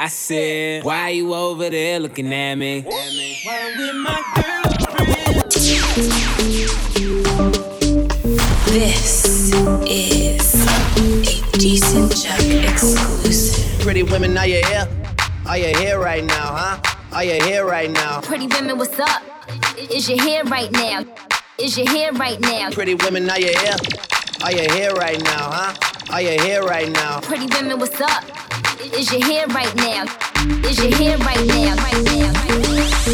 I said, why you over there looking at me? While I'm with my girlfriend. This is a decent Jack exclusive. Pretty women, are you here? Are you here right now, huh? Are you here right now? Pretty women, what's up? Is you here right now? Is you here right now? Pretty women, are you here? Are you here right now, huh? Are you here right now? Pretty women, what's up? Is you here right now? Is you here right now? Right now.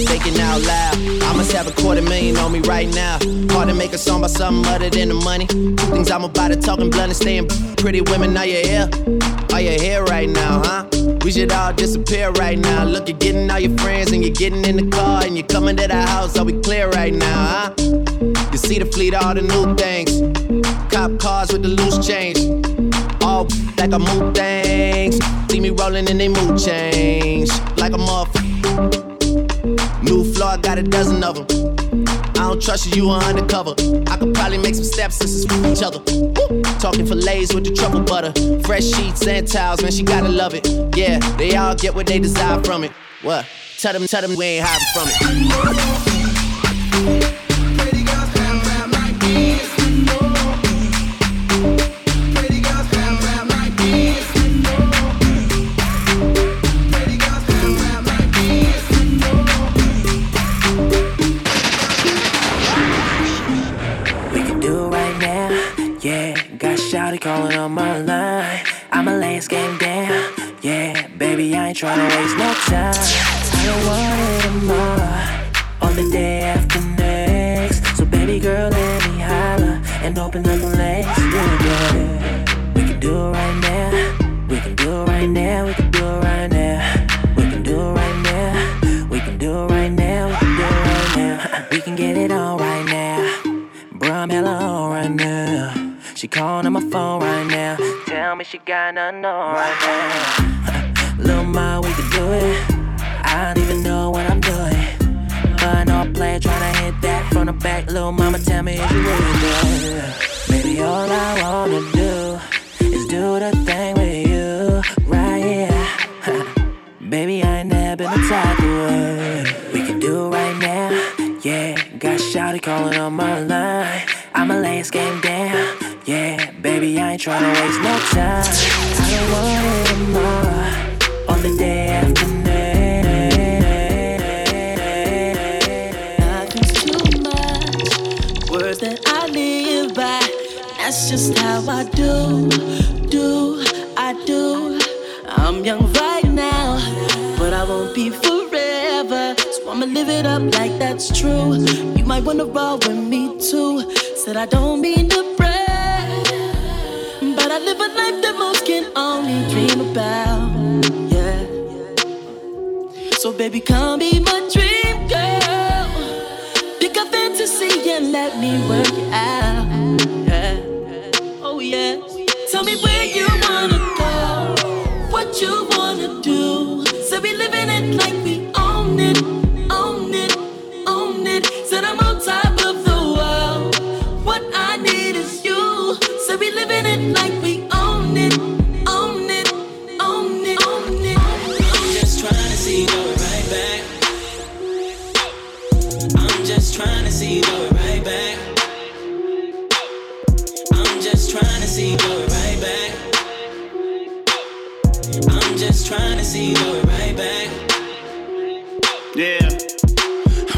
Thinking out loud. I must have a quarter million on me right now. Hard to make a song about something other than the money. Things I'm about to talking blunt and staying. Pretty women, are you here? Are you here right now, huh? We should all disappear right now. Look, you're getting all your friends and you're getting in the car and you're coming to the house. Are we clear right now, huh? You see the fleet, all the new things. Cop cars with the loose change. All like I move things. See me rolling and they mood change. Like a motherfucker. New floor, got a dozen of them. I don't trust you, you are undercover. I could probably make some stepsisters with each other. Woo! Talking fillets with the truffle butter. Fresh sheets and towels, man, she gotta love it. Yeah, they all get what they desire from it. What? Tell them, tell them we ain't hiding from it. Shouty calling on my line. I'ma lay this game down, yeah. Baby, I ain't tryna waste no time. I don't want it tomorrow or the day after next. So, baby girl, let me holler and open up the legs, yeah, yeah. We can do it right now. We can do it right now. Phone right now. Tell me she got nothing on right now. Little ma, we can do it. I don't even know what I'm doing. But I play tryna hit that from the back. Little mama, tell me if you really do it. Baby, all I wanna do is do the thing with you right here. Baby, I ain't never been the type of. We can do it right now, yeah. Got Shouty calling on my line. I'ma lay this game down, yeah. Baby, I ain't tryna waste no time. I don't want it tomorrow or the day after too much. Words that I live by. That's just how I do, do, I do. I'm young right now, but I won't be forever. So I'ma live it up like that's true. You might wanna roll with me too. Said I don't mean to a life that most can only dream about. Yeah. So baby, come be my dream girl. Pick a fantasy and let me work it out. Yeah. Oh yeah. Tell me where you wanna go, what you see you do it right back. I'm just trying to see you do it right back. I'm just trying to see you do it right back. Yeah.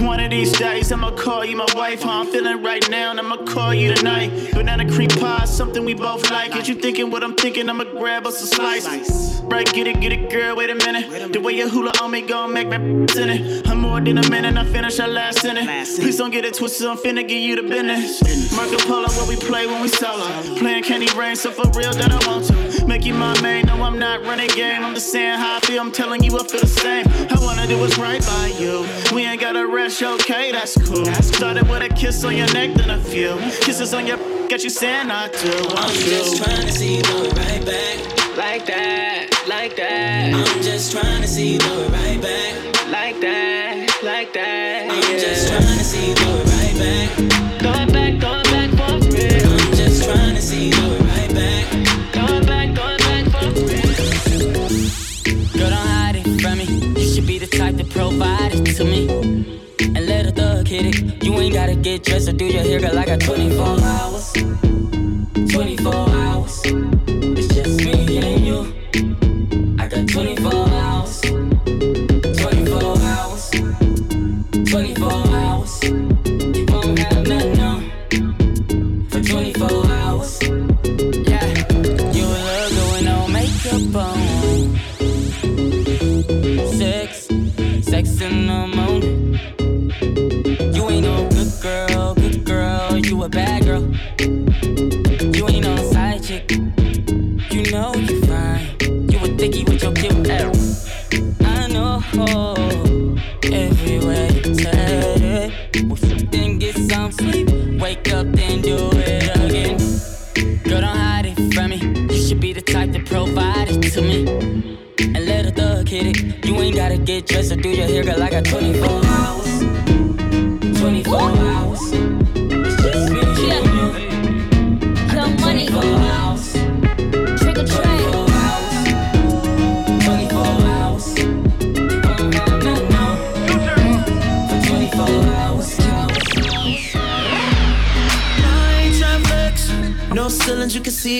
One of these days, I'ma call you my wife. How I'm feeling right now, and I'ma call you tonight. Banana cream pie, is something we both like. Get you thinking what I'm thinking, I'ma grab us a slice. Right, get it, get it, girl, wait a minute. The way you hula on me gon' make me in it. I'm more than a minute, I finish our last sentence. Please don't get it twisted, I'm finna give you the business. Marco Polo, what we play when we solo. Playing Candy Rain, so for real that I want to. Make you my main, no, I'm not running game. I'm just saying how I feel, I'm telling you I feel the same. I wanna do what's right by you. We ain't gotta rush, okay, that's cool. Started with a kiss on your neck, then a few kisses on your got you saying I do. I'm I'm just trying to see you do it right back. Like that, like that, I'm just trying to see you do it right back. like that, like that. I'm yeah. just trying to see you do it right back. Throw it back, throw it back for real. I'm just trying to see you do it right back. Throw it back, throw it back for real. Girl, don't hide it from me. You should be the type to provide it to me. And let a thug hit it. You ain't gotta get dressed or do your hair, girl. I got 24 hours. 24 hours. It's just me. Know you fine. You a thicky with your cute ass. I know. Everywhere you turn it, then get some sleep. Wake up, then do it again. Girl, don't hide it from me. You should be the type to provide it to me. And let a thug hit it. You ain't gotta get dressed or do your hair, girl. I got 24 hours. 24 hours.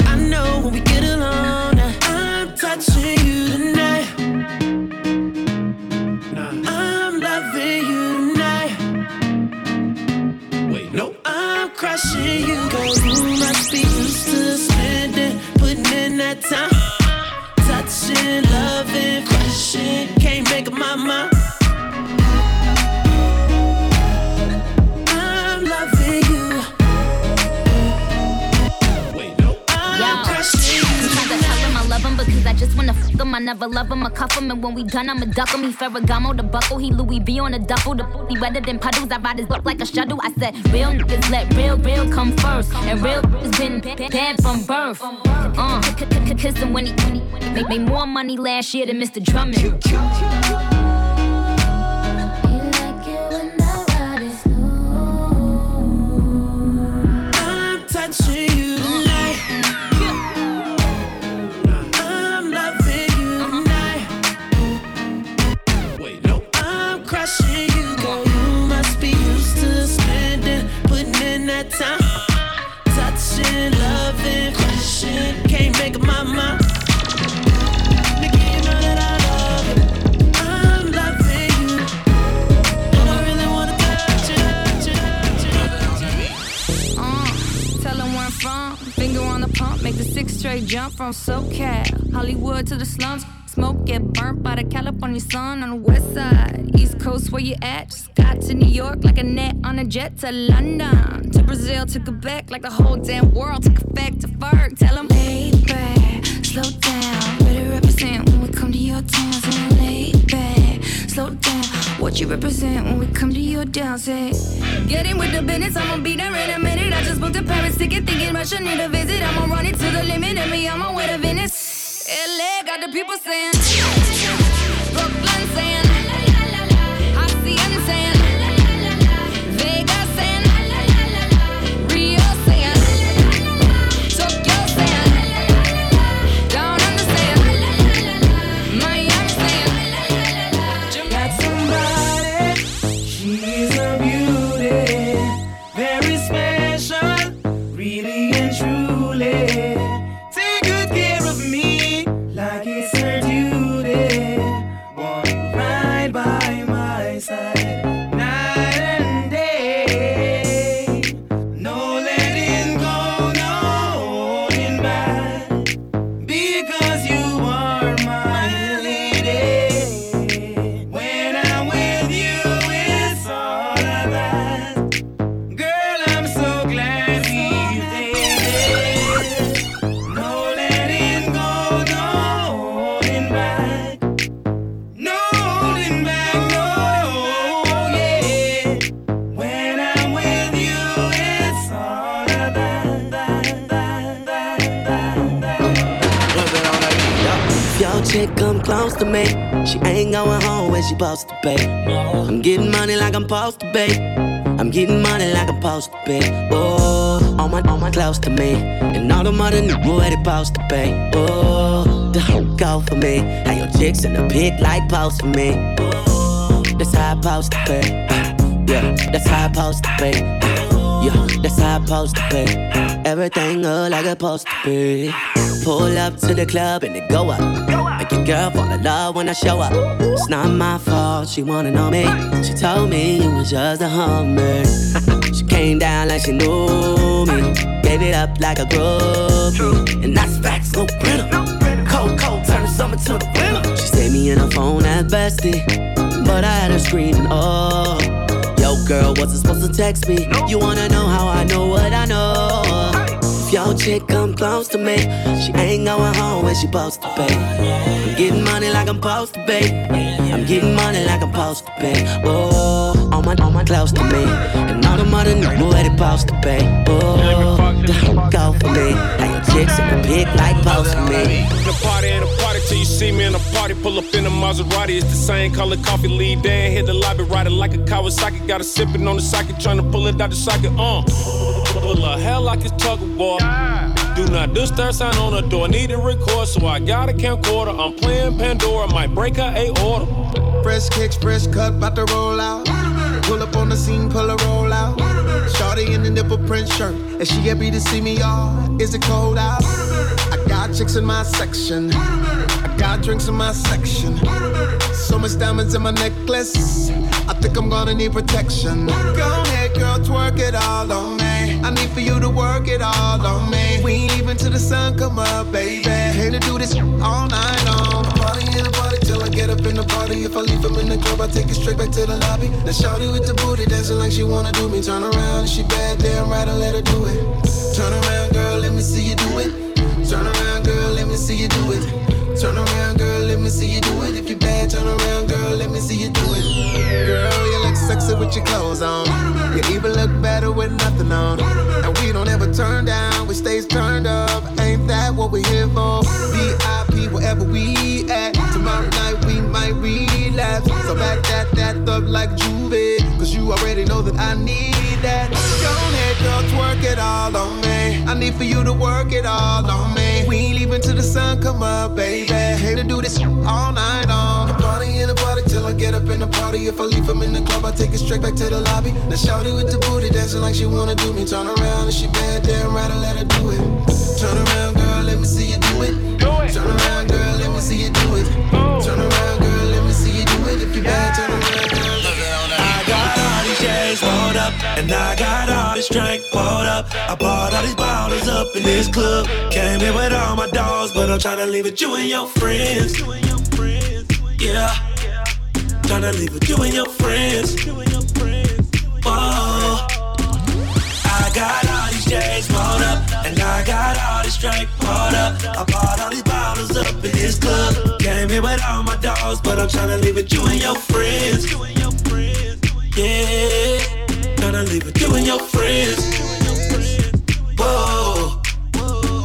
cause I know when we get alone. I'm touching you tonight. I'm loving you tonight. Wait, no, I'm crushing you. Girl, you must be used to spending, putting in that time. Touching, loving, never love him, I cuff him, and when we done, I'ma duck him. He Ferragamo the buckle, he Louis V on the duffel. The booty wetter than puddles. I ride his butt like a shuttle. I said, real niggas let real, real come first, and real has been bad from birth. Uh, kiss him when he make, make more money last year than Mr. Drummond. Jump from SoCal. Hollywood to the slums. Smoke get burnt by the California sun on the west side. East Coast, where you at? Just got to New York like a net on a jet to London. To Brazil, to Quebec, like the whole damn world took effect to Ferg. Tell them, lay back, slow down. Better represent when we come to your town. Say, lay back, slow down. What you represent when we come to your? Say, get in with the business, I'ma be there in a minute. I just booked a Paris ticket, thinking Russia need a visit. I'ma run it to the limit, and me my way to Venice. LA got the people saying, good care I'm supposed to be. I'm getting money like I'm supposed to be. Oh, all my, all my close to me. And all the money knew where they supposed to be. Oh, the hoe go for me. How your chicks in the pic like post for me. Oh, that's how I supposed to be. Yeah, that's how I supposed to be. Yeah, that's how I supposed to be. Everything look like it's supposed to be. Pull up to the club and it go up. Make your girl fall in love when I show up. It's not my fault, she wanna know me. She told me you was just a hummer. she came down like she knew me. Gave it up like a groupie. And that's facts, no printer. Cold, cold, turn the summer to the winter. She saved me in her phone at bestie. But I had her screaming, oh. Yo, girl, wasn't supposed to text me. You wanna know how I know what I know? If your chick come close to me, she ain't going home when she supposed to be. Getting money like I'm supposed to be. I'm getting money like I'm supposed to be. Oh, all my, all my close to me. And all the money know where they supposed to be. Oh, go for me. Like chicks in the pig like post for me. The party ain't a party till you see me in a party. Pull up in a Maserati, it's the same color coffee. Lead there, hit the lobby, riding like a Kawasaki. Got a sipping on the socket, trying to pull it out the socket. Uh, pull the hell like it's tug of war. Do not disturb sign on the door. Need to record, so I got a camcorder. I'm playing Pandora, might break her a order. Fresh kicks, fresh cut, about to roll out. Pull up on the scene, pull a roll out. Shorty in the nipple print shirt. Is she happy to see me, y'all? Is it cold out? I got chicks in my section. I got drinks in my section. So much diamonds in my necklace. I think I'm gonna need protection. Go ahead, girl, twerk it all on me. I need for you to work it all on me. We ain't even till the sun come up, baby. Hate to do this all night long. Party in the party till I get up in the party. If I leave him in the club, I take it straight back to the lobby. Now shawty with the booty dancing like she wanna do me. Turn around, she bad, damn right, I let her do it. Turn around, girl, let me see you do it. Turn around, girl, let me see you do it. Turn around, girl, let me see you do it. If you bad, turn around, girl, let me see you do it. Girl, you look sexy with your clothes on. You even look better with nothing on. And we don't ever turn down, we stays turned up. Ain't that what we're here for? VIP, wherever we at. Tomorrow night we might relapse. So back that, that up like Juve. Cause you already know that I need that. Girl, twerk it all on me. I need for you to work it all on me. We ain't leaving till the sun come up, baby. Hate to do this all night long. Party in the party till I get up in the party. If I leave from in the club, I take it straight back to the lobby. Now shawty with the booty dancing like she wanna do me. Turn around and she bad, damn right, I let her do it. Turn around, girl, let me see you do it. Turn around, this drink pulled up. I bought all these bottles up in this club. Came here with all my dogs, but I'm tryna leave with you and your friends. Yeah, tryna leave with you and your friends. Whoa. I got all these J's rolled up, and I got all this drink poured up. I bought all these bottles up in this club. Came here with all my dogs, but I'm tryna leave with you and your friends. Yeah, tryna leave with you and your friends. Whoa.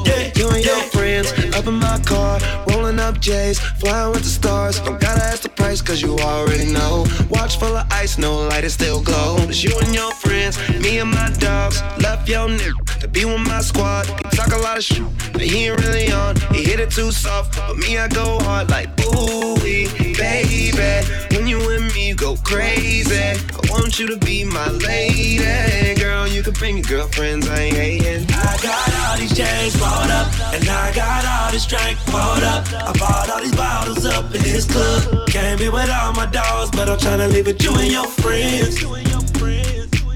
Yeah, You and your friends up in my car, rolling up J's, flying with the stars. Don't gotta ask the price, cause you already know. Watch full of ice, no light, it still glow. It's you and your friends, me and my dogs. Left your nigga to be with my squad. He talk a lot of shit, but he ain't really on. He hit it too soft, but me, I go hard like ooh, baby. When you with me, you go crazy. I want you to be my lady. Girl, you can bring your girlfriends, I ain't hating. I got all these chains bought up, and I got all this drink poured up. I bought all these bottles up in this club. Came here with all my dogs, but I'm tryna leave with you and your friends.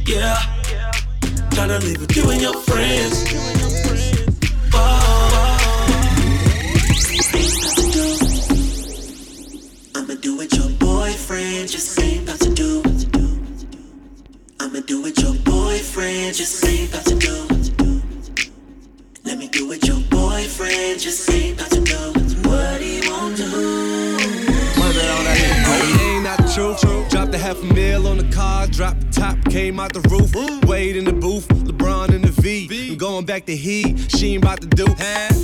Yeah, tryna leave with you and your friends. Oh. I'ma do with your boyfriend, just ain't about to do. I'ma do with your boyfriend, just ain't to do. Let me do with your boyfriend, just ain't about to do not true. Drop the half a mil on the car, dropped the top, came out the roof. Wade in the booth, LeBron in the V. I'm going back to heat, she ain't about to do.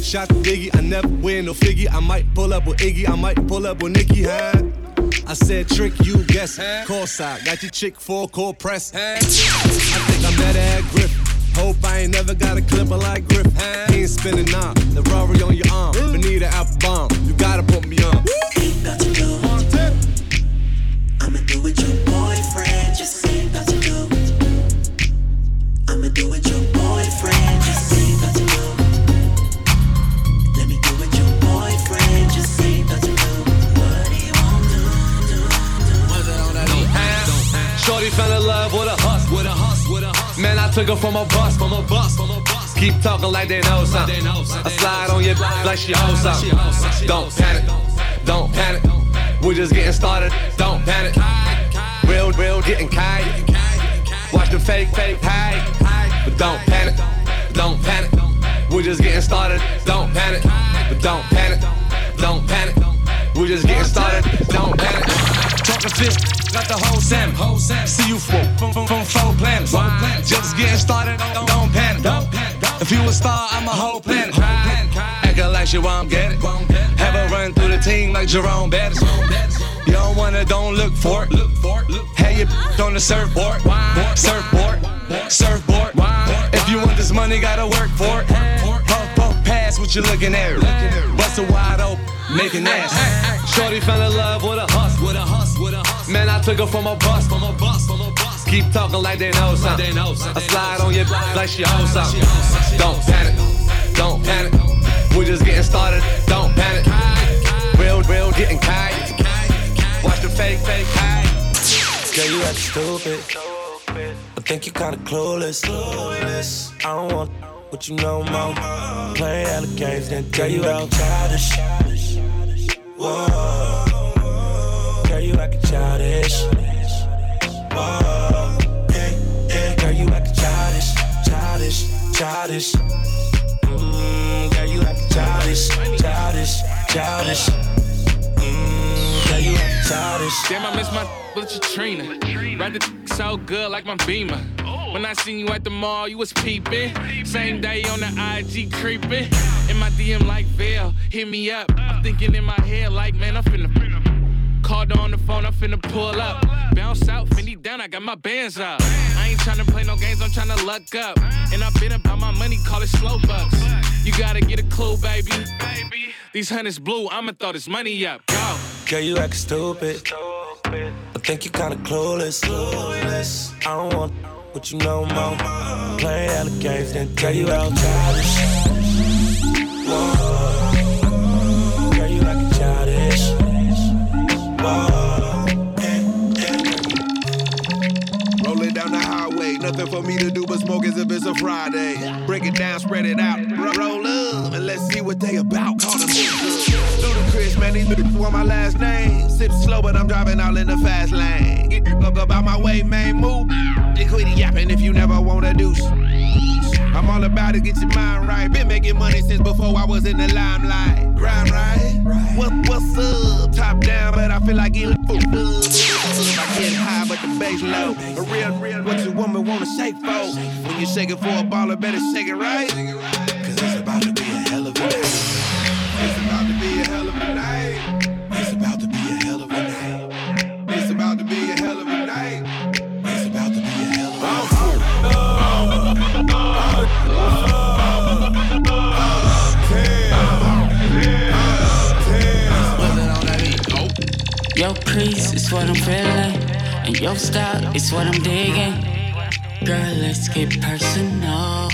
Shot the Biggie, I never win no figgy. I might pull up with Iggy, I might pull up with Nicki. Huh? I said trick, you guess. Call side, got your chick for core press. I think I'm better at grip. Hope I ain't never got a clipper like Griff. He ain't spinning on the Rory on your arm. Beneath the apple bomb, you gotta put me on. Ain't about to do. I'ma do it your boyfriend. Just ain't about to do. I'ma do it your boyfriend. Just ain't about to do. Let me do it your boyfriend. Just ain't about to do. What he won't do, do, do. Shorty fell in love with a hustle, with a hustle, with a hustle. Man, I took her from a bus, from a bus, from a bus. Keep talking like they know something. I slide on your like she owes something. Don't panic, don't panic. We're just getting started. Don't panic. Real, real, getting kite. Watch the fake, fake hide. But don't panic, don't panic. We're just getting started. Don't panic, but don't panic, don't panic. We're just getting started. Don't panic. Talking fish, got the whole salmon. See you from from from, from four planets. Just getting started. Don't, don't panic. If you a star, I'm a whole planet. Acting like she won't get it. Have her run through the team like Jerome Bettis. You don't wanna, don't look for it. Hey, you on the surfboard, surfboard, surfboard. If you want this money, gotta work for it. Puff, puff, pass what you looking at. Bust it wide open, making ass. Shorty fell in love with a hustle, with a hustle, with a hustle. Man, I took her from a bus, from a bus, from a bus. Keep talking like they know something. I slide on your like she owes something. Don't panic, don't panic. We're just getting started. Don't panic. Girl, you act stupid. I think you kinda clueless. I don't want what you know more. Playing out the games, then girl, you act childish. Whoa. Girl, you act childish. Whoa. Yeah, yeah, girl, you act childish, childish, childish. Mm, girl, you act childish, childish, childish. Childish. Damn, I miss my with Katrina. Ride the so good like my beamer. When I seen you at the mall, you was peeping. Same day on the IG creeping. In my DM like Veil, hit me up. I'm thinking in my head like, man, I'm finna. Called on the phone, I'm finna pull up. Bounce out, Fendi down, I got my bands up. I ain't tryna play no games, I'm tryna luck up. And I been about my money, call it slow bucks. You gotta get a clue, baby. These hundreds blue, I'ma throw this money up. Go. Girl, you act stupid. I think you kinda clueless. I don't want what you know more. Playing out the games, then tell you out childish. Whoa. Girl, you like a childish. Whoa. Rolling down the highway, nothing for me to do but smoke as if it's a Friday. Break it down, spread it out, roll up, and let's see what they about. Call them Ludacris, man, bitches want my last name. Sip slow, but I'm driving all in the fast lane. Up about my way, man, move. Quit yapping if you never want a deuce. I'm all about it, get your mind right. Been making money since before I was in the limelight. Grind right? What, what's up? Top down, but I feel like getting food. I get high, but the bass low. A real, real, what you woman wanna shake for? When you shake it for a baller, better shake it right. Crease is what I'm feeling, and your style is what I'm digging. Girl, let's get personal,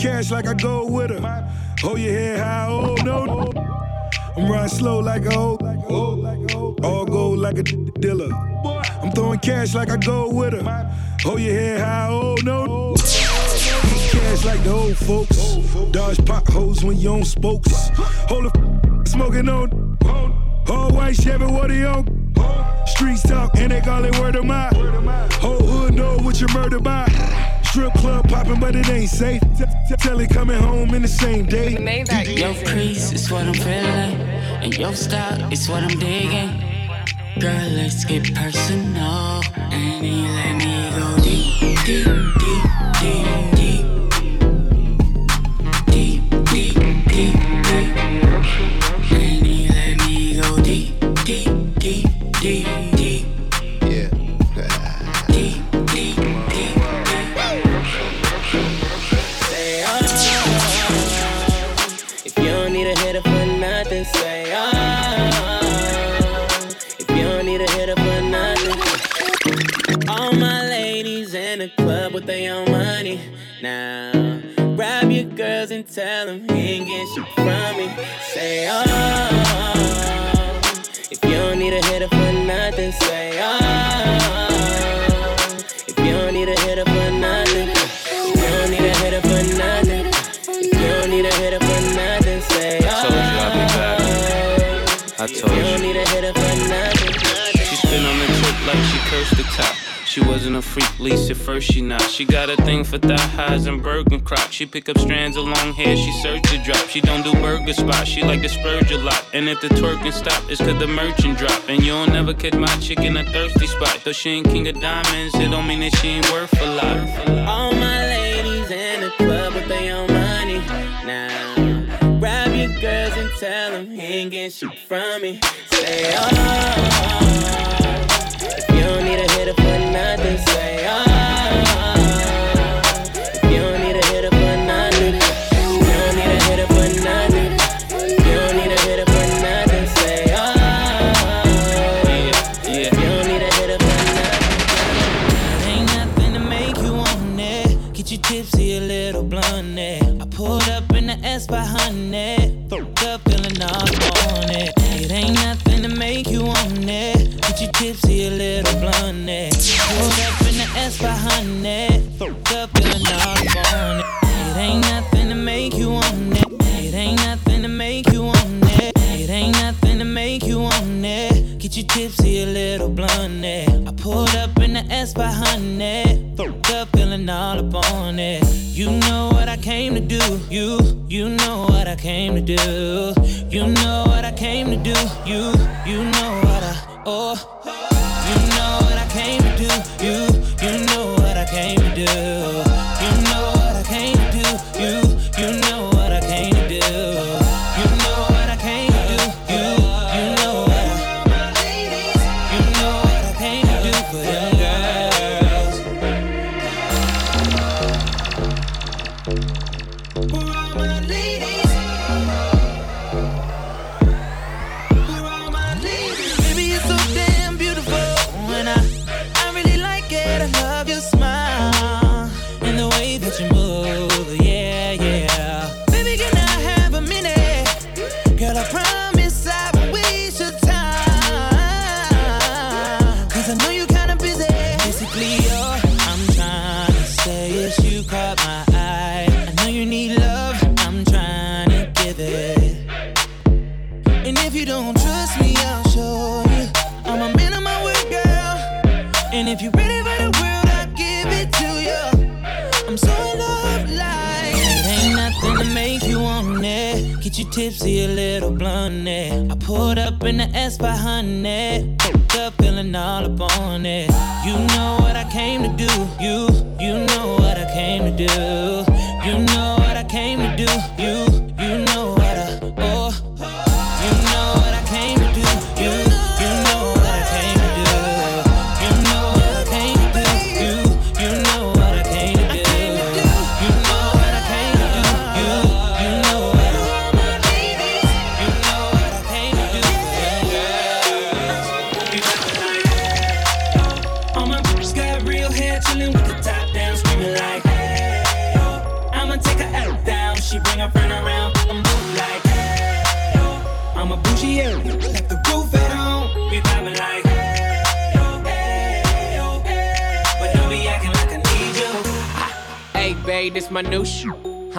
cash like I go with her. Hold your head high, oh no. I'm riding slow like a hoe. All gold like a dealer. I'm throwing cash like I go with her. Hold your head high, oh no. Cash like the old folks. Dodge potholes when you on spokes. Hold a smoking on. All white Chevy, what he on? Streets talk and they call it word of mouth. Whole hood know what you murdered by. Strip club popping, but it ain't safe. T- t- Tell it coming home in the same day. Your crease is what I'm feeling, and your style is what I'm digging. Girl, let's get personal, and you let me go deep, deep, deep, deep, deep. Deep, A freak, at first she not. She got a thing for thigh highs and Bergen crocs. She pick up strands of long hair, she search to drop. She don't do burger spots, she like to splurge a lot. And if the twerking stop, it's cause the merchant drop. And you don't never catch my chick in a thirsty spot. Though she ain't king of diamonds, it don't mean that she ain't worth a lot. All my ladies in the club with their own money. Now, grab your girls and tell them he ain't getting shit from me. Say, oh. If you don't need a hitter for nothing, say, oh. If you don't need a hitter for nothing, you don't need a hitter for nothing, you don't need a hitter for nothing, say, oh. Yeah, If you don't need a hitter for nothing. Ain't nothing to make you want it. Get you tipsy, a little blunt it. I pulled up in the S by honey. A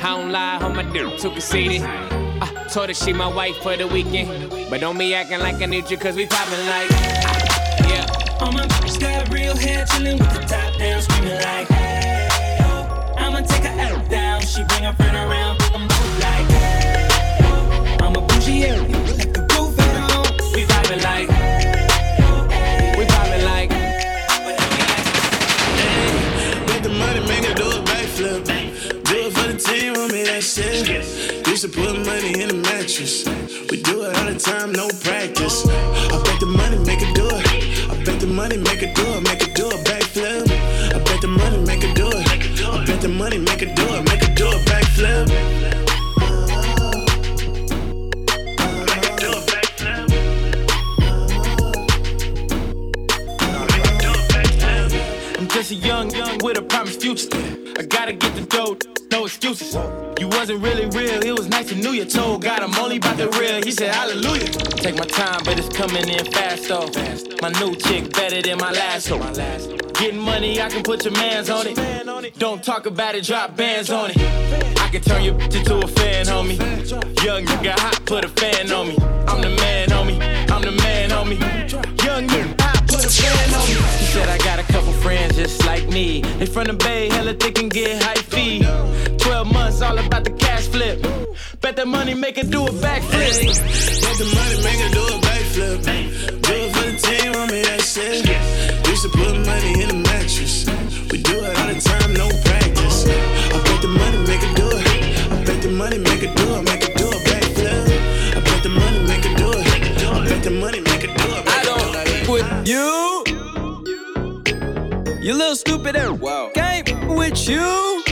I don't lie, on my dick too conceited. I told her she my wife for the weekend. But don't be acting like I need you, cause we poppin' like. Yeah. All my bitches got real hair, chillin' with the top down, screaming like, hey, oh. I'ma take her out down. She bring her friend around, I'm both like, hey, oh. I'm a bougie like the roof at home. We vibing like, shit. Used to put money in the mattress. We do it all the time, no practice. I bet the money, make it do it. I bet the money, make it do it, make it do a backflip. I bet the money, make it do it. I bet the money, make it do it, make it do a backflip. I'm just a young, young with a promised future. I gotta get the dough, no excuses. Wasn't really real, it was nice to know you. Told God I'm only about the real, he said hallelujah. Take my time, but it's coming in fast though. My new chick better than my last one. Getting money, I can put your mans on it. Don't talk about it, drop bands on it. I can turn your bitch into a fan, homie. Young nigga hot, put a fan on me. I'm the man, homie. I'm the man, homie. Young nigga put. He said I got a couple friends just like me. They from the Bay, hella thick and get high fee. 12 months, all about the cash flip. Bet that money make it do a backflip. Bet the money, make it do a backflip. Do it for the team, want me that shit. Used to put money in the mattress. We do it all the time, no practice. I bet the money, make it do it. I bet the money, make it do it, make it you. You little stupid and wow. game with you.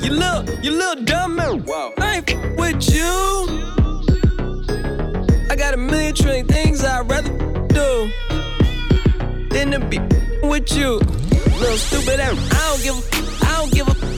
You little, you little dumb and wow. I ain't with you. I got a million trillion things I'd rather do than to be with you. Little stupid and I don't give a, I don't give a,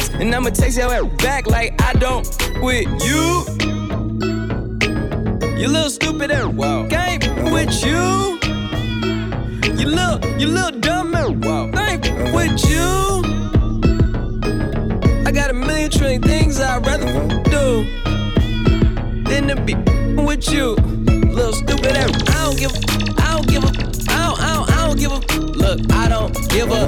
And I'ma text your ass back like I don't with you. You little stupid and wow. game with you. You little, you little dumb and wow. ain't with you. I got a million trillion things I'd rather do than to be with you. Little stupid and I don't give, a, I don't give a, I don't, I don't, I don't give a. Look, I don't give a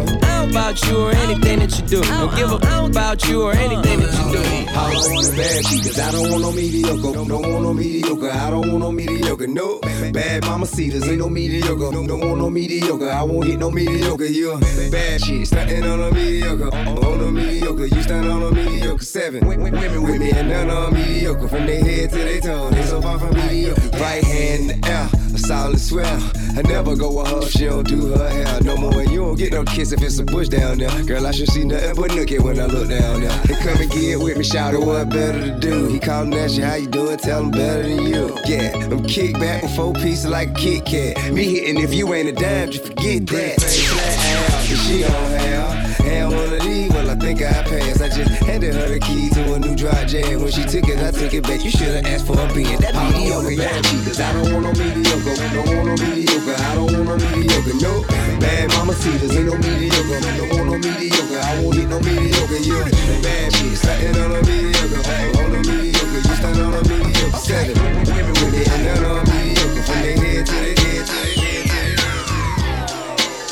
about you or anything that you do. Don't give a about you or anything that you do. I don't want a bad cause I don't want no mediocre. Don't want no mediocre, I don't want no mediocre. No, bad mama cedars ain't no mediocre. Don't want no mediocre, I won't hit no mediocre. You bad shit, stunting on a mediocre. On a mediocre, you stand on a mediocre. Seven women with me and none on mediocre. From their head to their toe, they so far from mediocre. Right hand in the air, solid swell. I never go with her, she don't do her hair no more. And you don't get no kiss if it's a bush down there. Girl, I should see nothing but nookie when I look down there. They come and get with me, shout out what better to do. He callin' at you, how you doing? Tell him better than you. Yeah, I'm kick back with four pieces like a Kit Kat. Me hitting if you ain't a dime, just forget that. She don't have. And one of these, think I passed. I just handed her the key to a new dry jam. When she took it, I took it back. You should've asked for a being that mediocre. Bad Cause I don't want no mediocre. Don't want no mediocre. I don't want no mediocre. No bad mama cedars ain't no mediocre. Don't want no mediocre. I won't hit no mediocre. You bad bitch, starting on a mediocre. On a mediocre, you stand on a mediocre. Seven women with it, and none on mediocre. From their head to their head to their head to their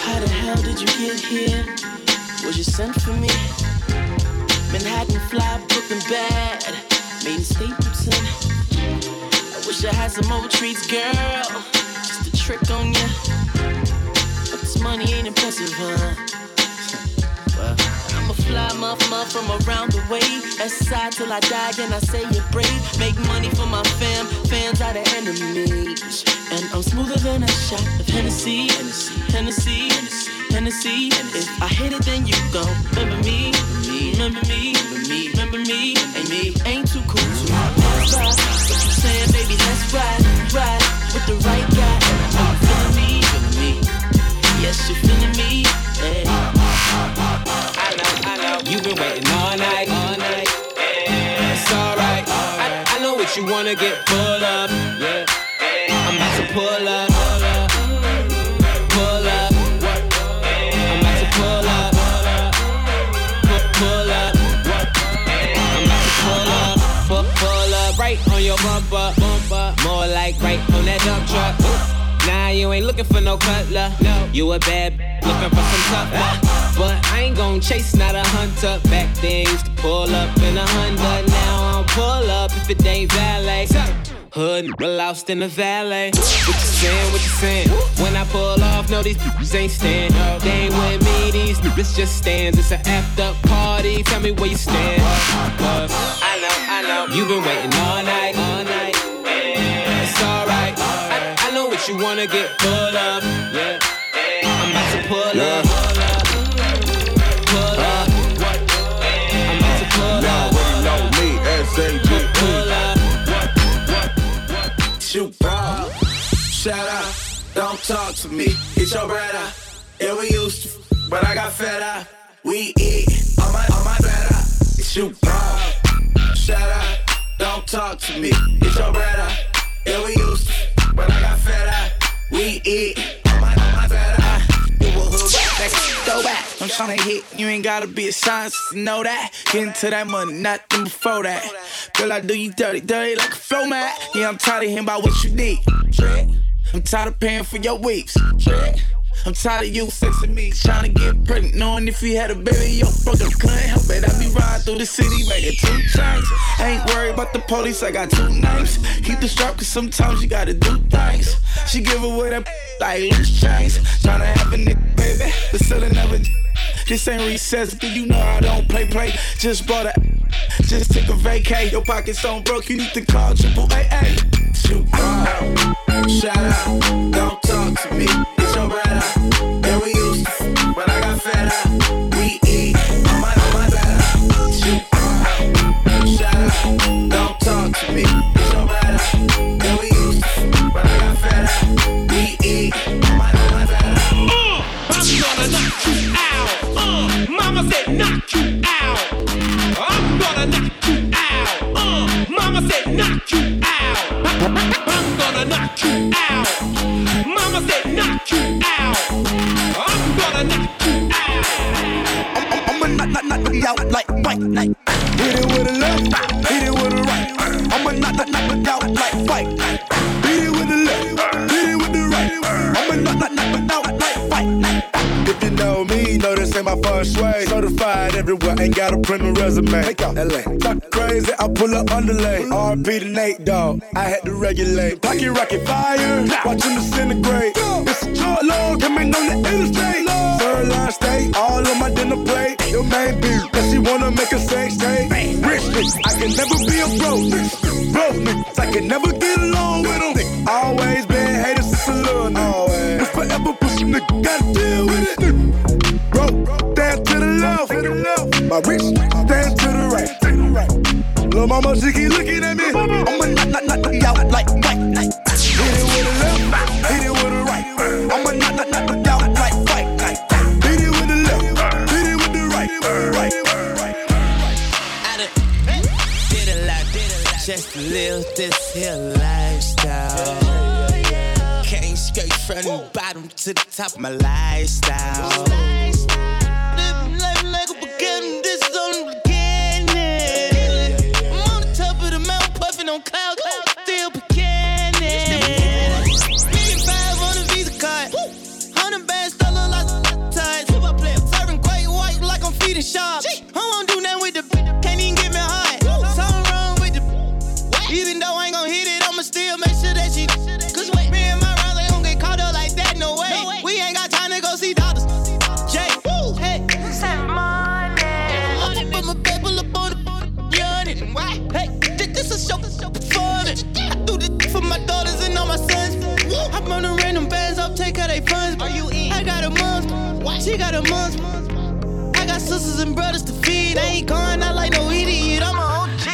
How the hell did you get here? Was you sent for me? Manhattan fly, Brooklyn bad. Made in Stapleton. I wish I had some old treats, girl. Just a trick on ya. But this money ain't impressive, huh? I'm a fly muff muff from around the way. Side till I die, and I say it brave. Make money for my fam, fans are the enemies. And I'm smoother than a shot of Hennessy, Hennessy, Hennessy, Hennessy. If I hit it, then you gon' remember me, remember me, remember me, remember me, and me. Ain't too cool to let's ride. What you saying, baby? Let's ride, ride with the right guy. Are you feeling me, feeling me? Yes, you're feeling me. Hey. I know, I know. You've been waiting all night, all night. It's alright. I, I know what you wanna get full of. Yeah. I'm about to pull up. Like right on that dump truck. Nah, you ain't looking for no cutler. No. You a bad b- looking for some tough love. But I ain't gon' chase, not a hunter. Back then used to pull up in a Honda. Now I don't pull up if it ain't valet. Hood lost in the valet. What you saying? What you saying? When I pull off, no these bitches ain't stand. They ain't with me, these niggas just stands. It's a effed up party. Tell me where you stand. Cause I know, I know. You've been waiting all night, all night. Wanna get full of. Yeah. I'm about to pull up. Pull up. I'm about to pull up. already know me, S-A-G-E. Pull up. Shoot, bro. Shout out, don't talk to me. It's your brother. Yeah, we used to, but I got fed up. We eat on my on my better. Shoot, bro. Shout out, don't talk to me. It's your brother. Yeah, we used It. I'm tryna hit, you ain't gotta be a scientist to know that. Get into that money, nothing before that. Girl, I do you dirty, dirty like a flow mat. Yeah, I'm tired of hearing about what you need. I'm tired of paying for your weeks. I'm tired of you sexing me, trying to get pregnant, knowing if you had a baby, yo, fuck up, couldn't help it. I be riding through the city, making two chains. Ain't worried about the police, I got two names. Keep the strap, cause sometimes you gotta do things. She give away that like loose chains. Tryna have a nigga, baby, but selling never. This ain't recess, do you know I don't play play? Just bought a, just took a vacay. Your pockets on broke, you need to call triple AA. Shoot, bro. Shout out, don't talk to me. Brother. Yeah, uh, we used but I got fed up. We eat on my on my better. Uh, Bro. Shout out, don't talk to me. Your brother. Yeah, we used but I got up. We eat on my on my better. I'm gonna knock you out. Uh, mama said knock you out. I'm gonna knock you out. Uh, mama said knock you out. I'm gonna knock you out. Mama said knock, knock, knock you out like white. Hit it with a left, hit it with a right. I'ma knock, knock, knock you out everywhere, ain't got a print resume. Take out LA. Talk crazy, I pull up underlay. RP to Nate, dog. I had to regulate. Pocket rocket fire, watch him disintegrate. It's a short load, coming on the interstate. Third line state, all on my dinner plate. Your main beat, cause she wanna make a sex tape. Rich bitch, I can never be a broke bitch. Broke niggas, I can never get along with them. Always been haters since a little nigga. It's forever pushing nigga, gotta deal with it. My wrist stand to the right. To the right. Little mama, she keep looking at me. I'ma knock, knock, knock, knock out like, like, like. Hit it with the left, hit it with the right. I'ma knock, knock, knock, knock out like, like, like. Hit it with the left, hit it with the right, right. I done did a lot, did a lot. Just live this here lifestyle Can't skate from the bottom to the top of my lifestyle. Feeding sharks. I won't do nothing with the can't even get me high. Something wrong with the even though I ain't gon' hit it, I'ma still make sure that she. Cause me and my they don't get caught up like that, no way. We ain't got time to go see doctors. Jay, woo, hey. I'ma put my paper up on the yard. Why? Hey, thi- this a show for. I do this for my daughters and all my sons. I'm on the random bands up, take out they funds. Are you in? I got a mom, she got a mom. I got sisters and brothers to feed. I ain't going out like no idiot. I'm a OG.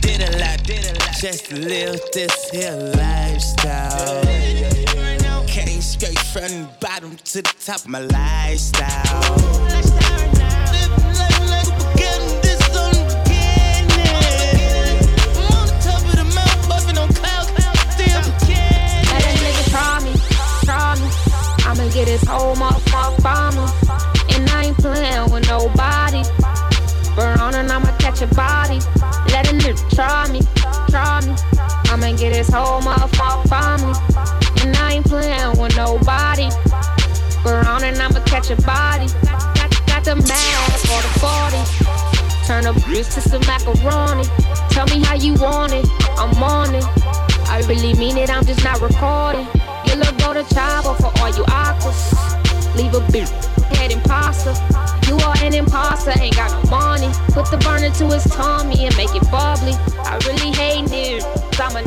Did a lot, did a lot. Just to live this here lifestyle. Came straight from the bottom to the top of my lifestyle. Living life like a beginning, this is only the beginning. I'm on the top of the mountain, puffing on clouds, still beginning. Let a nigga try me, try me. I'ma get his whole motherfucker from me. And I ain't playing with nobody. Burn on and I'ma catch a body. Let a nigga try me, try me. I'ma get his whole motherfucker me. And I ain't playing with nobody. Burn on and I'ma catch a body. Got, got the man for the 40. Turn up grits to some macaroni. Tell me how you want it, I'm on it. I really mean it, I'm just not recording. You look go to chopper for all you aquas. Leave a bitch head imposter. You are an imposter, ain't got no money. Put the burner to his tummy and make it bubbly. I really hate it. I'm a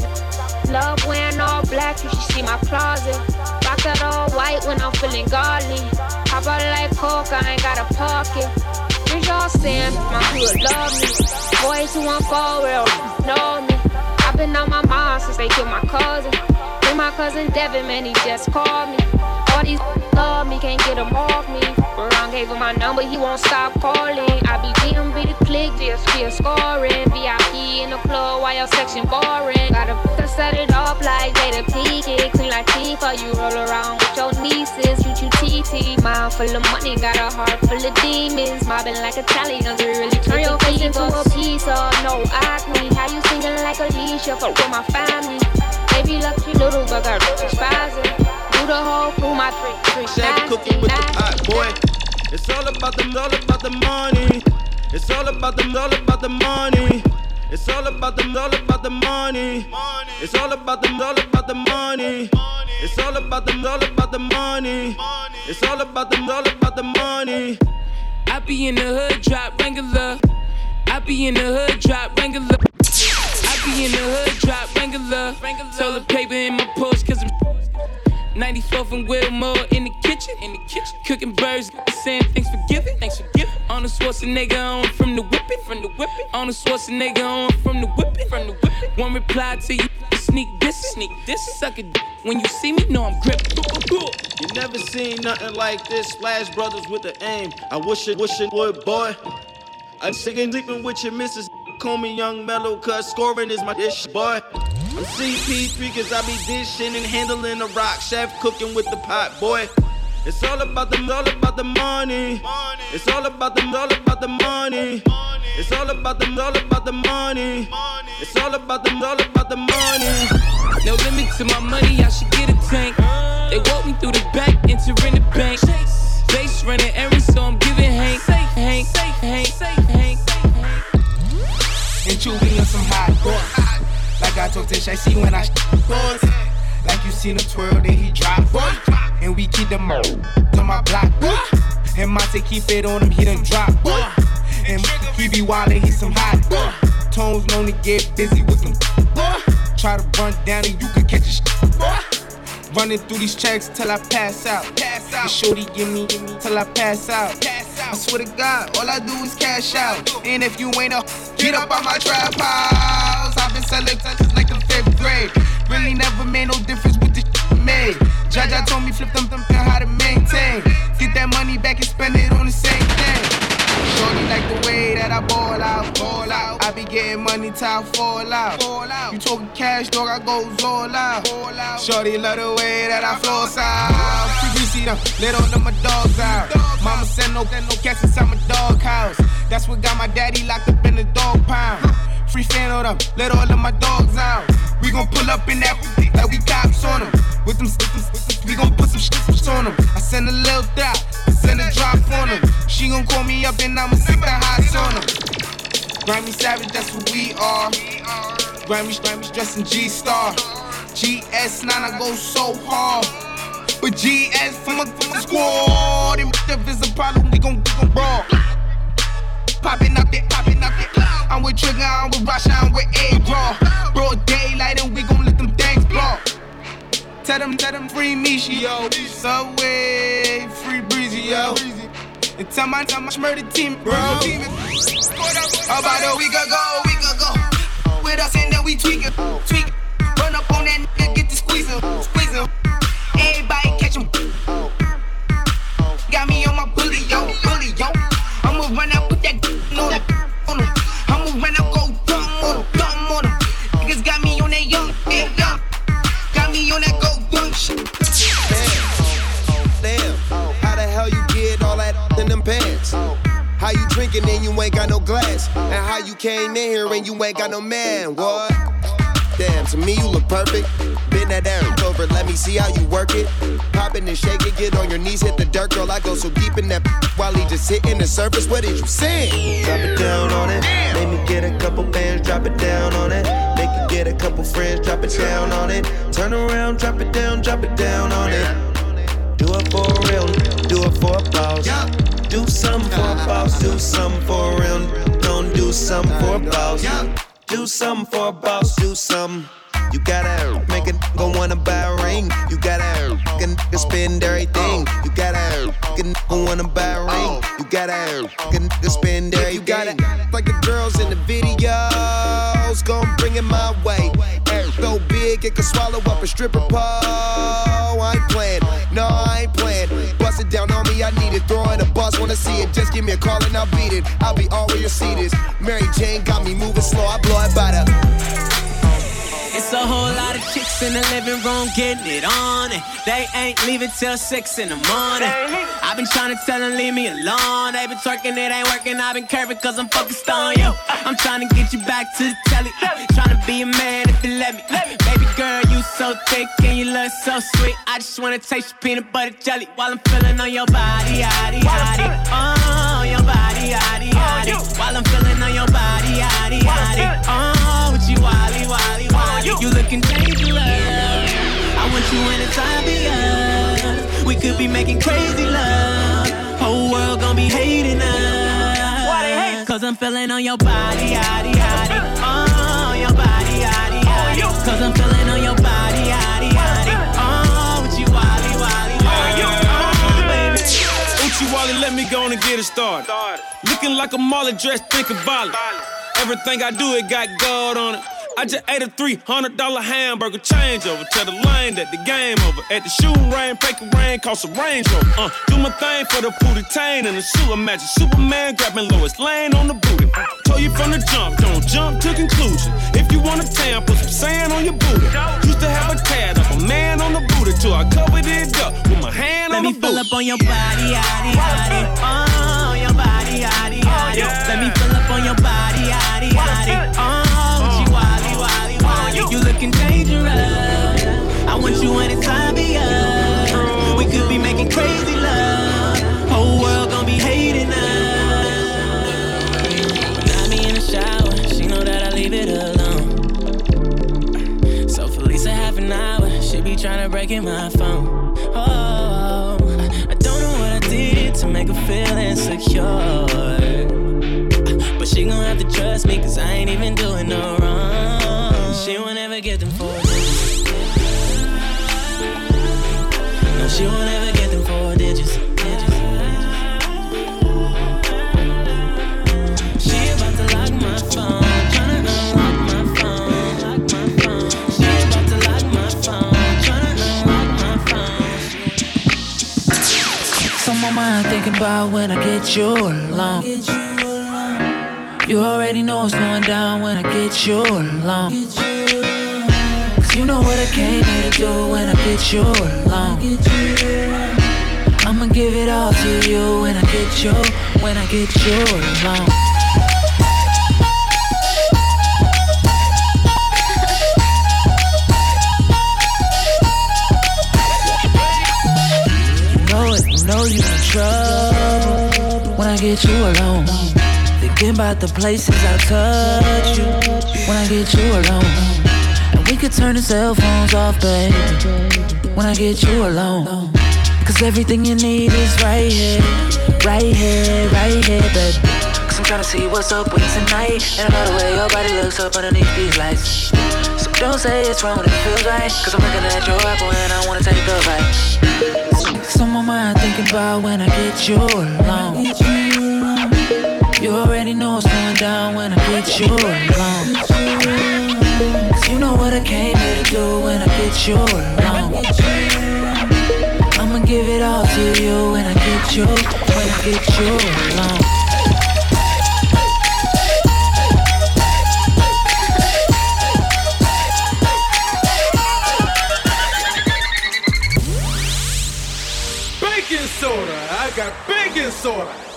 love wearing all black, you should see my closet. Rock out all white when I'm feeling godly. How about it like coke, I ain't got a pocket. Rich all saying my hood love me. Boys who want forward know me. I've been on my mind since they killed my cousin. Then my cousin Devin, man, he just called me. These love me, can't get him off me. Baron gave him my number, he won't stop calling. I be DMV the click, DSP scoring. VIP in the club while your section boring. Gotta f- set it up like Jada Pinkett. Clean like Tifa, you roll around with your nieces. Shoot you TT. Mind full of money, got a heart full of demons. Mobbing like Italians, we really turn your face into a pizza. No acne, how you singing like Alicia? Fuck with my family. Baby, lucky little but got rich spazzing. Do the whole crew, my three, three Chef cooking with the pot, boy. It's all about the, all about the money. It's all about the, all about the money. It's all about the, all about the money. It's all about the, all about the money. It's all about the, all about the money. It's all about the, all about the money. I be in the hood, drop regular. I be in the hood, drop regular. I in the hood, drop regular. Toilet paper in my purse, cause I'm 94th and Wilmore in the kitchen, in the kitchen, cooking birds, saying thanks for giving, thanks for giving. On the Schwarzenegger on from the whipping, from the whipping. On the Schwarzenegger on from the whipping, from the whipping. One reply to you, sneak this, sneak this, suck it. When you see me, know I'm gripping. You never seen nothing like this. Splash Brothers with the aim. I wish it, wish it would, boy. I'm sick and sleeping with your missus. Call me Young Melo, cause scoring is my dish, boy. I'm CP3 cause I be dishing and handling the rock. Chef cooking with the pot, boy. It's all about the, all about the money. It's all about the, all about the money. It's all about the, all about the money. It's all about the, all about the money. No limit to my money, I should get a tank. They walk me through the back, entering the bank. Base running errands, so I'm giving Hank, Hank, Hank, Hank. And Chewy on some hot boy. Like I told Tish, I see when I sh- boys. Like you seen him twirl, then he drop, boy. And we keep them all on my block, boy. And Monte keep it on him, he done drop, boy. And he be wildin', he some hot, boy. Tones known to get busy with them, boy. Try to run down and you could catch a sh- boy. Running through these checks till I pass out. Pass out. The shorty give me, give me till I pass out. Pass out. I swear to God, all I do is cash out. And if you ain't a, get up on my trap house. I've been selling touches like the fifth grade. Really never made no difference with the made. Jaja told me flip them, them how to maintain. Get that money back and spend it on the same thing. Shorty like the way that I ball out, ball out. I be getting money till I fall out. Fall out. You talking cash, dog, I go all out. out. Shorty love the way that I flow out. PVC them, let all of my dogs out. Mama send no, no cats inside my dog house. That's what got my daddy locked up in the dog pound. Free fan on them, let all of my dogs out. We gon' pull up in that like we cops on them. With them, we gon' put some shit on them. I send a little dot, I send a drop on them. She gon' call me up and I'ma sit the hots on them. Grammy Savage, that's what we are. Grammy, Grammy dressed in G Star. GS9, I go so hard. But GS from a, from a squad. If it's a problem, we gon' we gon'. Popping up it, popping up it. I'm with Trigger, I'm with Rasha, I'm with A-Raw. Broad daylight and we gon' let them things blow. Tell them, tell them free Mishi, yo. Subway, free Breezy, yo. And tell my, tell my murder team, bro. About a week ago, week ago. With us and then we tweak it, tweak it. Run up on that nigga, get the squeezing, squeezing. Everybody catch him. Got me on my bully, pants? How you drinking and you ain't got no glass? And how you came in here and you ain't got no man? What? Damn, to me you look perfect. Bend that ass over, let me see how you work it. Popping and shaking, get on your knees, hit the dirt, girl. I go so deep in that while he just hitting the surface. What did you say? Drop it down on it. Make me get a couple bands, drop it down on it. Make you get a couple friends, drop it down on it. Turn around, drop it down, drop it down on it. Do it for real, do it for a boss. Do something for boss, do something for real. Don't do something for a boss. Do something for boss, do something. You gotta make a nigga wanna buy a ring. You gotta nigga spend everything. You gotta a nigga wanna buy a ring. You gotta nigga spend everything. You gotta like the girls in the videos. Gon' bring it my way. So big it can swallow up a stripper pole. I ain't playing, no, I ain't playing. Bust it down on me, I need it. Throw in a bus, wanna see it. Just give me a call and I'll beat it. I'll be all where your seat is. Mary Jane got me moving slow, I blow it by the. It's a whole lot of chicks in the living room getting it on. And they ain't leaving till six in the morning. I've been trying to tell them leave me alone. They been twerking, it ain't working. I've been curving cause I'm focused on you. I'm trying to get you back to the telly. Trying to be a man if you let me. Baby girl, you so thick and you look so sweet. I just wanna taste your peanut butter jelly while I'm feeling on your body, yaddy, yaddy. Oh, your body, yaddy, yaddy. While I'm feeling on your body, yaddy, yaddy. Oh, wally, wally, wally. You looking dangerous. I want you anytime beyond. We could be making crazy love. Whole world gon' be hating us. Why they hate Cause I'm feeling on your body, yaddy, yaddy. Oh, your body, yaddy, oh, yaddy. Cause I'm feeling on your body, yaddy, yaddy. Oh, with you, wally, wally, oh, wally. Oh, baby. Uchi Wally, let me go on and get it started. Looking like a Marley dressed, thinking violent. Everything I do, it got gold on it. I just ate a $300 hamburger changeover. Tell the lane that the game over. At the shooting range, fake rain, cost a Range Rover. Uh, do my thing for the booty tain and the shoe. Imagine Superman grabbing Lois Lane on the booty. Told you from the jump, don't jump to conclusion. If you want a tan, put some sand on your booty. Used to have a tad of a man on the booty till I covered it up with my hand Let on me fill up on your body, yaddy, yaddy. Oh, your body, yaddy, yaddy. Let me fill up on your body, yaddy, yaddy. Oh, You looking dangerous. I want you anytime beyond. We could be making crazy love. Whole world gonna be hating us. Got me in the shower. She know that I leave it alone. So for at least a half an hour, she be trying to break in my phone. Oh, I don't know what I did to make her feel insecure. But she gon' have to trust me, cause I ain't even doing no wrong. She won't ever get them four digits. No, she won't ever get them four digits. She about to lock my phone, tryna unlock my phone. My phone. She about to lock my phone, tryna unlock my phone. Some of mine thinking about when I get you alone. You already know what's going down when I get you alone. Cause you know what I came here to do when I get you alone. I'ma give it all to you when I get you, when I get you alone. You know it, you know you in trouble when I get you alone. Thinking about the places I touch you when I get you alone. And we could turn the cell phones off, baby, when I get you alone. Cause everything you need is right here, right here, right here, baby. Cause I'm tryna see what's up with tonight. And I the way your body looks up underneath these lights. So don't say it's wrong when it feels right. Cause I'm looking at your apple and I wanna take a bite. Some of my thinking about when I get you alone. Already know what's going down when I get you alone. You know what I came here to do when I get you alone. I'ma give it all to you when I get you, when I get you alone. Baking soda, I got baking soda.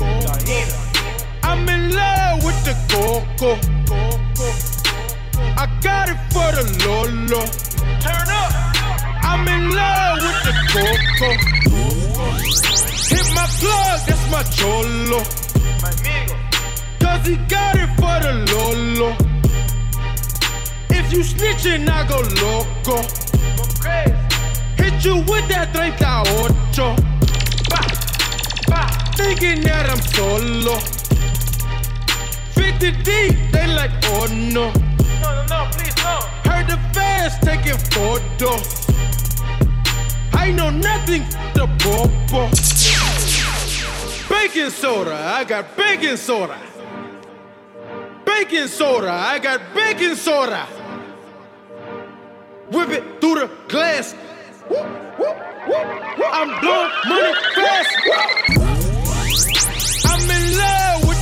I'm in love with the coco. I got it for the Lolo. Turn up. I'm in love with the coco. Hit my plug, that's my cholo. Cause he got it for the Lolo. If you snitching, I go loco. Hit you with that 38. Thinking that I'm solo. 50 deep, they like, oh no. No, no, no, please, no. Heard the fans taking photos. I know nothing the popo. Baking soda, I got baking soda. Baking soda, I got baking soda. Whip it through the glass. Woo, woo, woo. I'm blowing money fast.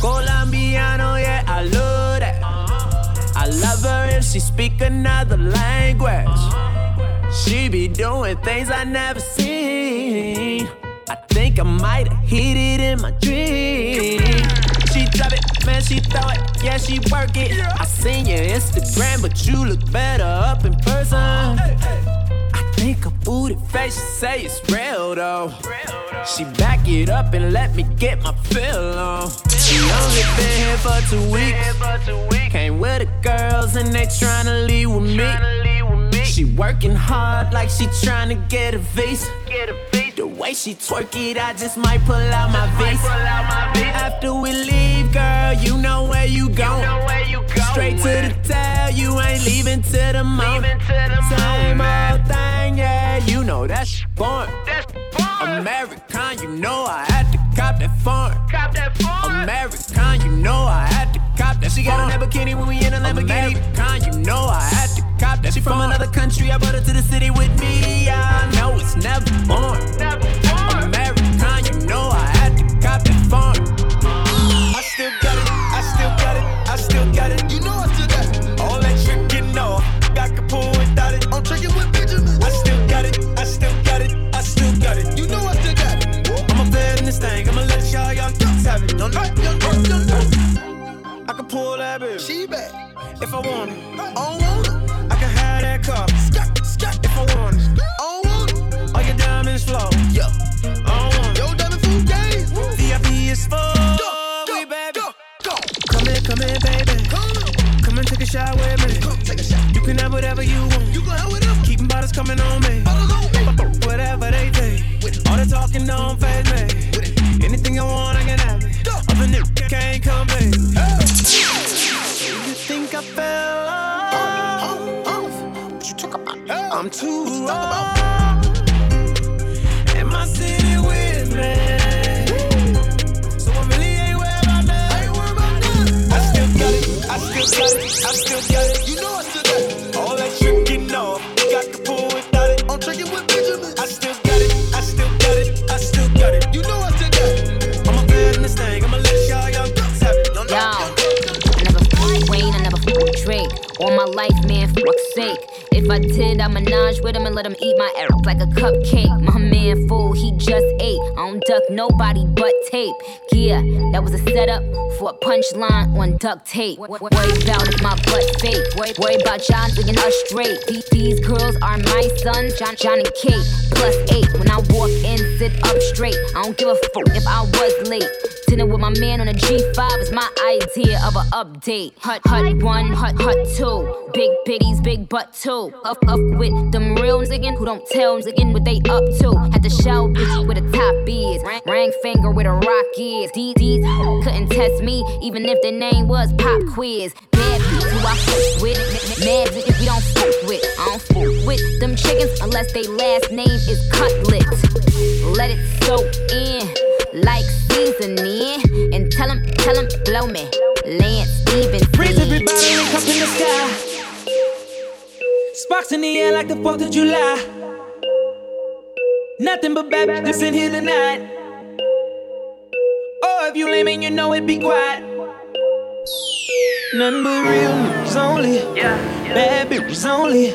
Colombiano, yeah, I love that. I love her if she speak another language. She be doing things I never seen. I think I might have hit it in my dream. She drop it, man, she throw it, yeah, she work it. I seen your Instagram, but you look better up in person. Her booty face, say it's real though. She back it up and let me get my fill on. She only been here for two weeks. Came with the girls and they tryna leave with me. She working hard like she tryna get a visa. Way she twerk it, I just might pull out my visa. After we leave, girl, you know where you going. Straight to the tail, you ain't leaving to the moment. Same old thing, yeah, you know that's born. American, you know I had to cop that foreign. American, you know I had to cop that. She got a Lamborghini when we in a Lamborghini. American, you know I had to cop that. She from another country, I brought her to the city with me. I know it's never born. American, you know I had to cop that foreign. I still got it, I still got it, I still got it. You know I still got it. All that trick, you I can pull without it. I'm tricking with Benjamin. I still got it, I still got it, I still got it. You know I still got it. I'ma bet in this thing, I'ma let y'all young ducks have it. Don't let young ducks, young ducks. baby. She bad. If I want it, I don't want it. I shot with me. Take a shot. You can have whatever you want. You can have whatever. Keeping bottles coming on me. Whatever they say. All the talking don't phase me. Anything I want, I can have it. Other niggas can't come back. You think I fell off? Oh, oh, oh. What you talk about? I'm too raw. And my city with me. Still got it. I still got it. You know I still got it. All that tricking off. Got the pull without it. I'm tricking with Benjamin. I still got it. I still got it. I still got it. You know I still got it. I'ma get in this thing. I'ma let y'all young ducks have it. Y'all know Yo, I never fuck Wayne, I never fuck Drake. All my life, man, for fuck's sake. If I did, I menage with him and let him eat my ass like a cupcake. My man fool, he just ate. I don't duck nobody but tape. Yeah, that was a setup for a punchline on duct tape. Worry about if my butt fake. Worry, about John digging us straight. These, these girls are my sons, John, John and Kate. Plus eight. When I walk in, sit up straight. I don't give a fuck if I was late. Dinner with my man on a G5 is my idea of an update. Hut, hut one, hut, hut two. Big bitties, big butt two. Up, up with them real niggas who don't tell niggas what they up to. Had to show bitch where the top is. Ring finger where the rock is. These couldn't test me even if the name was Pop Quiz. Bad bitch who I fuck with. Mad niggas we don't fuck with. I don't fuck with them chickens unless they last name is Cutlet. Let it soak in like seasoning and tell 'em, tell 'em, blow me. Lance Stephenson. Freeze everybody look up in the sky. Sparks in the air like the 4th of July. Nothing but bad bitches in here tonight. Oh, if you lame and you know it, be quiet. Nothing but real news only. yeah Bad bitches only.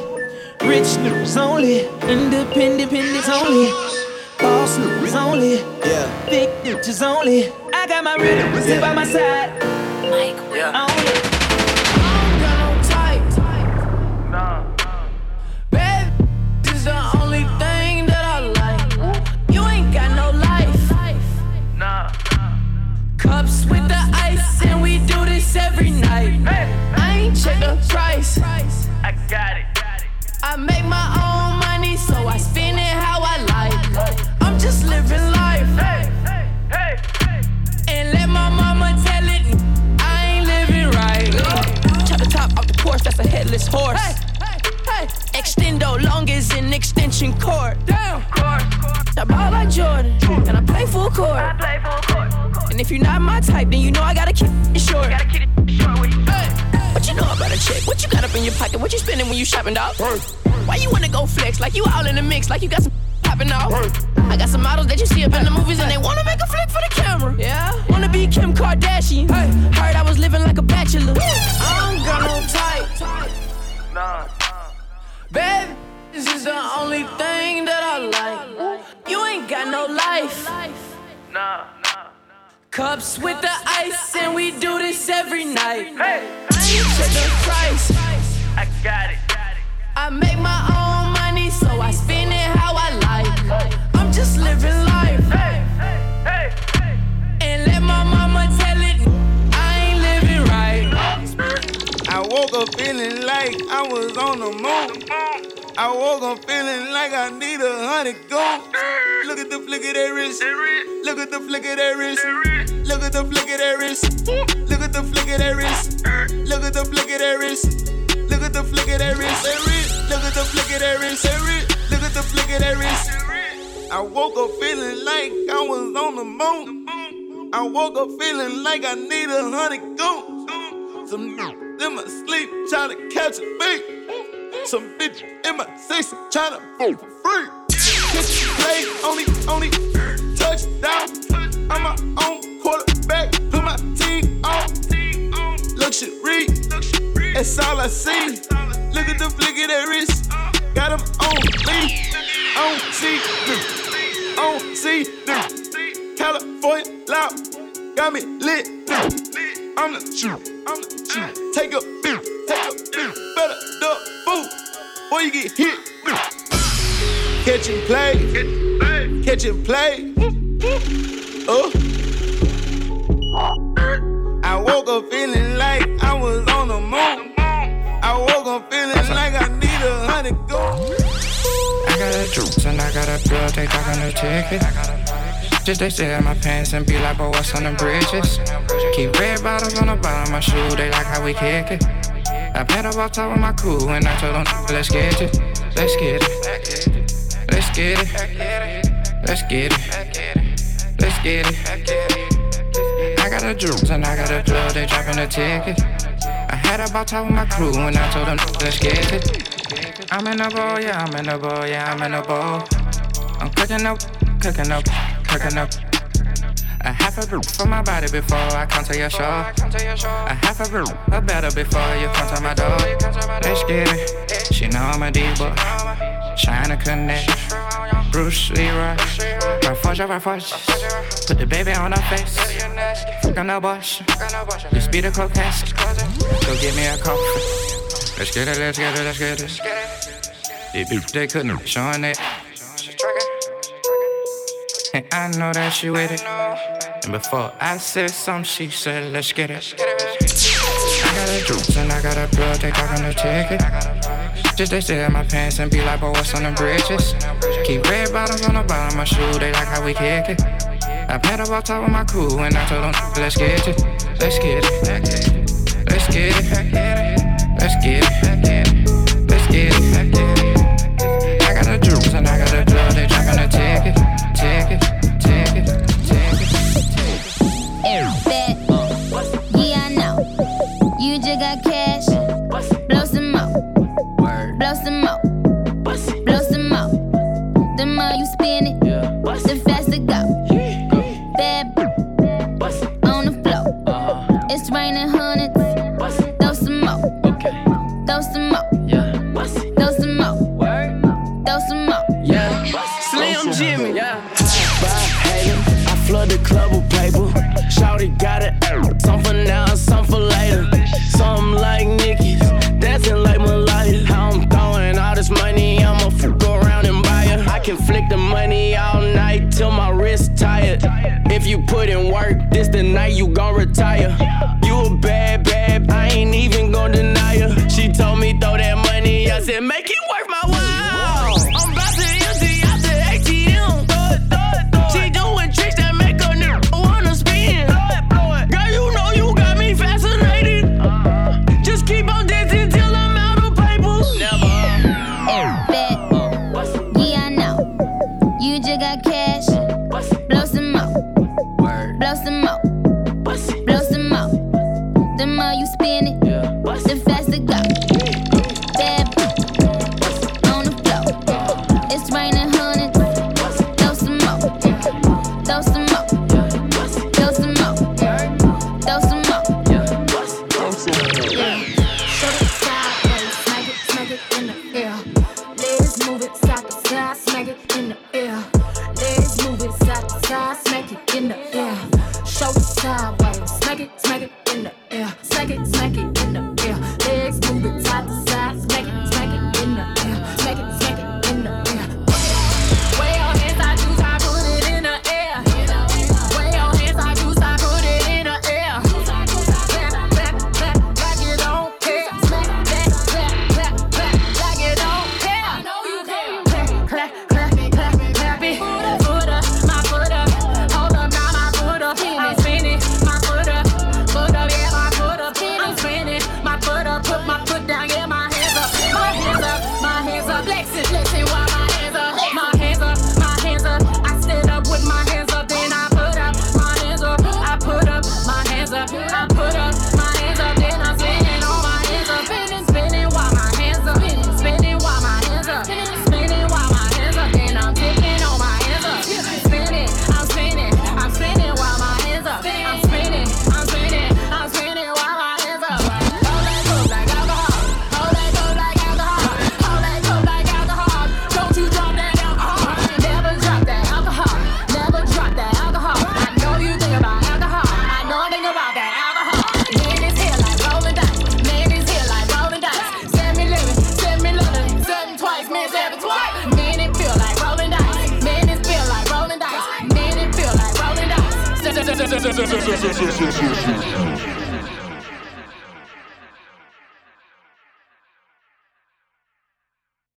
Rich news only. Independent independence only. Boss news only. Yeah. Big bitches only. I got my real yeah. by my side. Mike Yeah. only. Babe, this is the only thing that I like. You ain't got no life. Nah. Cups with the ice, and we do this every night. I ain't check the price. I got it. I make my off the Porsche, that's a headless horse. Extendo long as an extension cord. Damn. I ball like Jordan, and I play full court. And if you're not my type, then you know I gotta keep it short. Hey, What you know about a chick? What you got up in your pocket? What you spending when you shopping, dog? Why you wanna go flex? Like you all in the mix, like you got some popping off. I got some models that you see up in the movies and they wanna make a flick for the camera. Yeah, wanna be Kim Kardashian. Hey, heard I was living like a bachelor. I don't got no type. Nah. Baby, this is the only thing that I like. You ain't got no life. Nah. Cups with the ice, and we do this every night. I ain't check the price. I got it. I make my own money, so I spend it how I like. Look at the flick of that wrist. Look at the flick of that wrist. I woke up feeling like I was on the moon. I woke up feeling like I need a hundred goons. Some in my sleep trying to catch a beat. Some bitch in my six trying to vote for free. Pitch play only, only touchdown. I'm my own quarterback, put my team on. Luxury, that's all I see. Look at the flick of that wrist, got him on me. See them. On see them. California loud. Got me lit. I'm the truth. I'm the truth. Take a bill, take a bill. Better duck food, or you get hit. Catch and play, catch and play. Oh. I woke up feeling like I was on the moon. I woke up feeling like I need a hundred. A juice and I got a bill, they talking the ticket. Just they stare at my pants and be like, but what's on the bridges? Keep red bottoms on the bottom of my shoe, they like how we kick it. I up on top of my crew and I told them, let's get it, let's get it, let's get it, let's get it, let's get it. I got a juice and I got a bill, they dropping the ticket. I had about top of my crew and I told them, let's get it. I'm in a bowl, yeah, I'm in a bowl, yeah, I'm in a bowl. I'm cooking up, cooking up, cooking up. A half a brew for my body before I come to your show. A half a brew, a better before you come to my door. Let's get it. She know I'm a diva. China connect. Bruce Leroy. Right forge, right forge. Put the baby on her face. Fuck on the bush. Just be the cocaine. Go get me a coffee. Let's get it, let's get it, let's get it. They, they couldn't showing it. And I know that she with it. And before I said something, she said, let's get it. I got a juice and I got a blood, they talking the ticket. Just they stare at my pants and be like, but what's on the bridges? Keep red bottoms on the bottom of my shoe, they like how we kick it. I up on top of my crew and I told them, let's get it, let's get it, let's get it, let's get it, let's get it. Let's get it. I got a juice and I got a blood, they dropping the ticket, ticket, ticket, Bet. Yeah, I know. You just got cash. Blow some more. Blow some more. Blow some more. The more you spend it, the faster go. Bad on the floor. It's raining put in work, this the night you gon' retire.